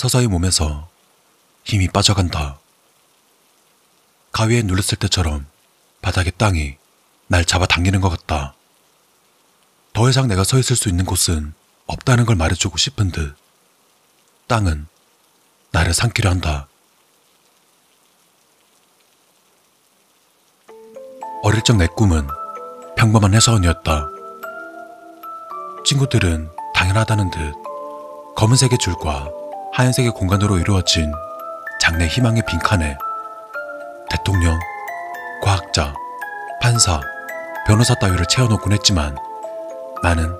서서히 몸에서 힘이 빠져간다. 가위에 눌렸을 때처럼 바닥의 땅이 날 잡아당기는 것 같다. 더 이상 내가 서 있을 수 있는 곳은 없다는 걸 말해주고 싶은 듯 땅은 나를 삼키려 한다. 어릴 적 내 꿈은 평범한 회사원이었다. 친구들은 당연하다는 듯 검은색의 줄과 하얀색의 공간으로 이루어진 장래 희망의 빈칸에 대통령, 과학자, 판사, 변호사 따위를 채워놓곤 했지만 나는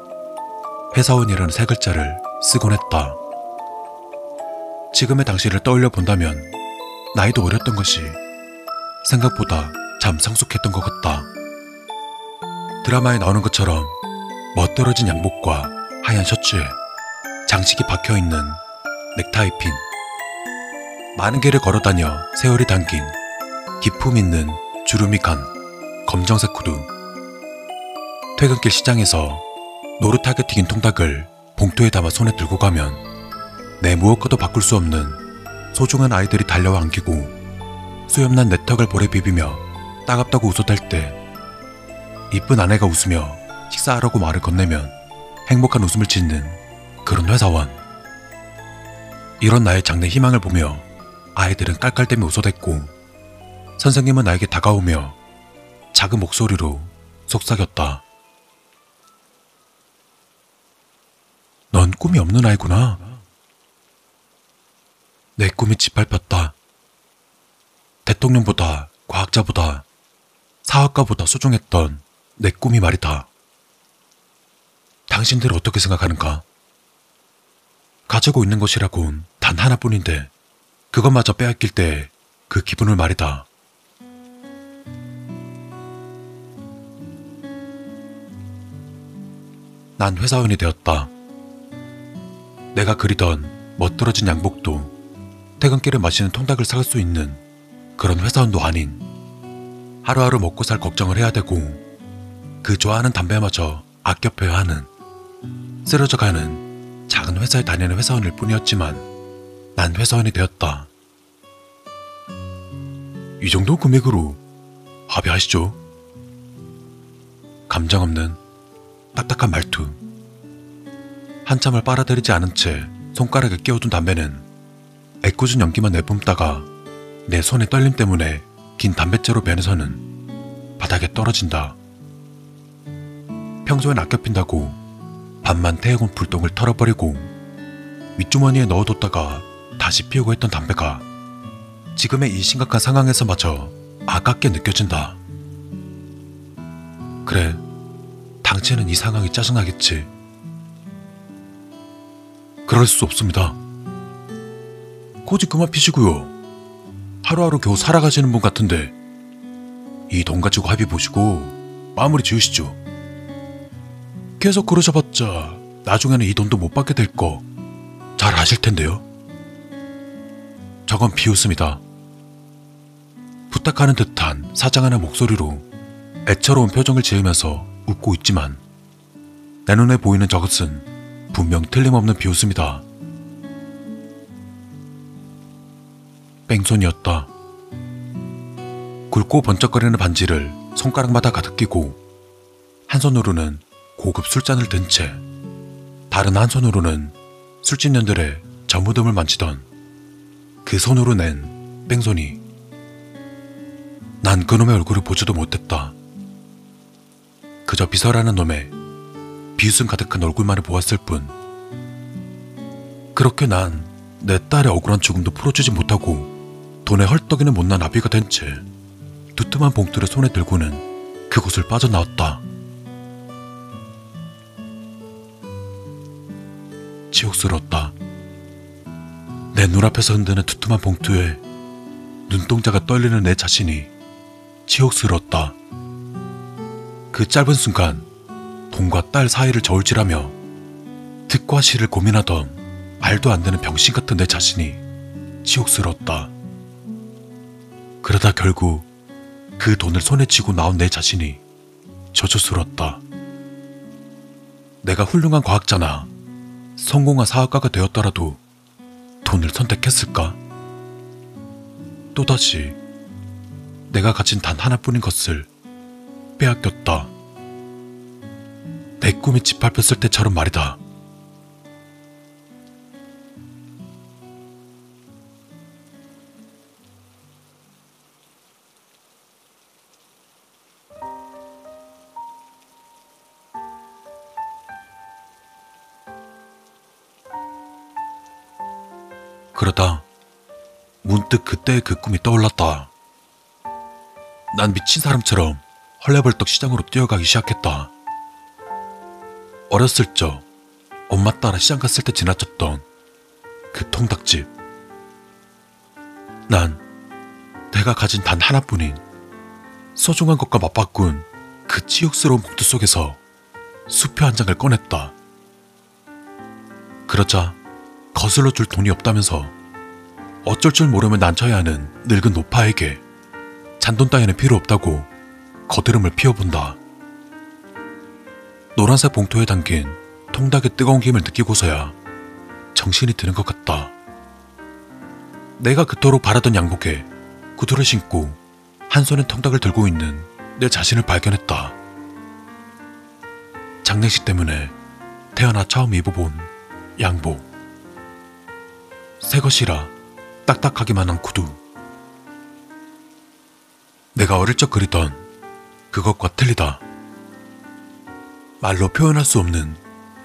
회사원이라는 세 글자를 쓰곤 했다. 지금의 당시를 떠올려 본다면 나이도 어렸던 것이 생각보다 참 성숙했던 것 같다. 드라마에 나오는 것처럼 멋들어진 양복과 하얀 셔츠에 장식이 박혀 있는 넥타이 핀. 많은 길을 걸어 다녀 세월이 담긴 기품 있는 주름이 간 검정색 구두. 퇴근길 시장에서 노릇하게 튀긴 통닭을 봉투에 담아 손에 들고 가면 내 무엇과도 바꿀 수 없는 소중한 아이들이 달려와 안기고 수염난 내 턱을 볼에 비비며 따갑다고 웃어댈 때 이쁜 아내가 웃으며 식사하라고 말을 건네면 행복한 웃음을 짓는 그런 회사원. 이런 나의 장래 희망을 보며 아이들은 깔깔대며 웃어댔고 선생님은 나에게 다가오며 작은 목소리로 속삭였다. 넌 꿈이 없는 아이구나. 내 꿈이 짓밟혔다. 대통령보다 과학자보다 사학가보다 소중했던 내 꿈이 말이다. 당신들 어떻게 생각하는가? 가지고 있는 것이라곤 단 하나뿐인데 그것마저 빼앗길 때 그 기분을 말이다. 난 회사원이 되었다. 내가 그리던 멋들어진 양복도 퇴근길에 마시는 통닭을 사갈 수 있는 그런 회사원도 아닌 하루하루 먹고 살 걱정을 해야 되고 그 좋아하는 담배마저 아껴 펴야 하는 쓰러져 가는 작은 회사에 다니는 회사원일 뿐이었지만 난 회사원이 되었다. 이 정도 금액으로 합의하시죠? 감정 없는 딱딱한 말투. 한참을 빨아들이지 않은 채 손가락에 끼워둔 담배는 애꿎은 연기만 내뿜다가 내 손의 떨림 때문에 긴 담뱃재로 변해서는 바닥에 떨어진다. 평소엔 아껴 핀다고 반만 태워온 불똥을 털어버리고 윗주머니에 넣어뒀다가 다시 피우고 했던 담배가 지금의 이 심각한 상황에서마저 아깝게 느껴진다. 그래, 당체는 이 상황이 짜증나겠지. 그럴 수 없습니다. 고지 그만 피시고요. 하루하루 겨우 살아가시는 분 같은데 이 돈 가지고 합의 보시고 마무리 지으시죠. 계속 그러셔봤자 나중에는 이 돈도 못 받게 될 거 잘 아실 텐데요. 저건 비웃음이다. 부탁하는 듯한 사장하는 목소리로 애처로운 표정을 지으면서 웃고 있지만 내 눈에 보이는 저것은 분명 틀림없는 비웃음이다. 뺑소니였다. 굵고 번쩍거리는 반지를 손가락마다 가득 끼고 한 손으로는 고급 술잔을 든 채 다른 한 손으로는 술집년들의 전무듬을 만지던 그 손으로 낸 뺑소니. 난 그놈의 얼굴을 보지도 못했다. 그저 비서라는 놈의 비웃음 가득한 얼굴만을 보았을 뿐. 그렇게 난 내 딸의 억울한 죽음도 풀어주지 못하고 돈에 헐떡이는 못난 아비가 된 채 두툼한 봉투를 손에 들고는 그곳을 빠져나왔다. 치욕스러웠다. 내 눈앞에서 흔드는 두툼한 봉투에 눈동자가 떨리는 내 자신이 치욕스러웠다. 그 짧은 순간 돈과 딸 사이를 저울질하며 득과 실을 고민하던 말도 안 되는 병신 같은 내 자신이 치욕스러웠다. 그러다 결국 그 돈을 손에 쥐고 나온 내 자신이 저주스러웠다. 내가 훌륭한 과학자나 성공한 사학가가 되었더라도 돈을 선택했을까? 또다시 내가 가진 단 하나뿐인 것을 빼앗겼다. 내 꿈이 짓밟혔을 때처럼 말이다. 그러다 문득 그때의 그 꿈이 떠올랐다. 난 미친 사람처럼 헐레벌떡 시장으로 뛰어가기 시작했다. 어렸을 적 엄마 따라 시장 갔을 때 지나쳤던 그 통닭집. 난 내가 가진 단 하나뿐인 소중한 것과 맞바꾼 그 치욕스러운 봉투 속에서 수표 한 장을 꺼냈다. 그러자 거슬러 줄 돈이 없다면서 어쩔 줄 모르며 난처해 하는 늙은 노파에게 잔돈 따위는 필요 없다고 거드름을 피워본다. 노란색 봉투에 담긴 통닭의 뜨거운 김을 느끼고서야 정신이 드는 것 같다. 내가 그토록 바라던 양복에 구두를 신고 한 손에 통닭을 들고 있는 내 자신을 발견했다. 장례식 때문에 태어나 처음 입어본 양복. 새 것이라 딱딱하기만 한 구두. 내가 어릴 적 그리던 그것과 틀리다. 말로 표현할 수 없는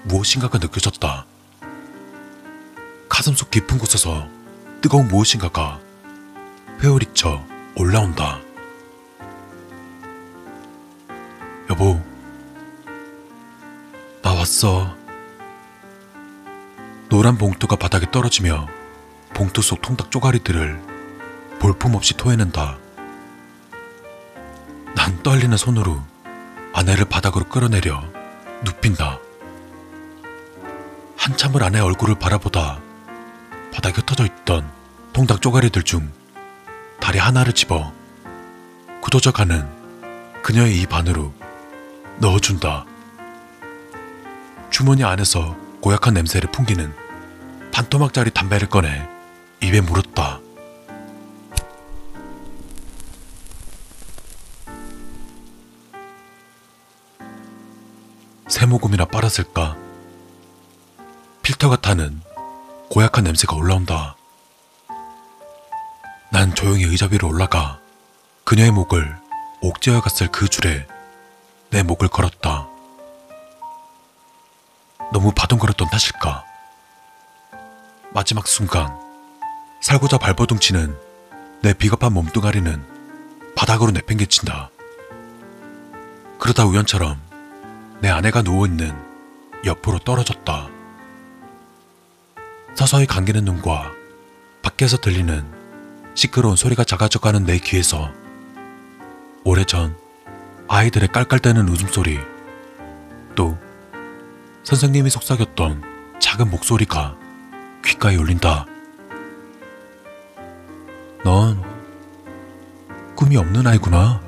무엇인가가 느껴졌다. 가슴 속 깊은 곳에서 뜨거운 무엇인가가 회오리쳐 올라온다. 여보, 나 왔어. 노란 봉투가 바닥에 떨어지며 봉투 속 통닭 쪼가리들을 볼품없이 토해낸다. 난 떨리는 손으로 아내를 바닥으로 끌어내려 눕힌다. 한참을 아내 얼굴을 바라보다 바닥에 흩어져 있던 통닭 쪼가리들 중 다리 하나를 집어 굳어져 가는 그녀의 입 안으로 넣어준다. 주머니 안에서 고약한 냄새를 풍기는 반토막짜리 담배를 꺼내 입에 물었다. 새모금이나 빨았을까? 필터가 타는 고약한 냄새가 올라온다. 난 조용히 의자 위로 올라가 그녀의 목을 옥죄어 갔을 그 줄에 내 목을 걸었다. 너무 바둥거렸던 탓일까? 마지막 순간 살고자 발버둥 치는 내 비겁한 몸뚱아리는 바닥으로 내팽개친다. 그러다 우연처럼 내 아내가 누워있는 옆으로 떨어졌다. 서서히 감기는 눈과 밖에서 들리는 시끄러운 소리가 작아져가는 내 귀에서 오래전 아이들의 깔깔대는 웃음소리 또 선생님이 속삭였던 작은 목소리가 귓가에 울린다. 넌 꿈이 없는 아이구나.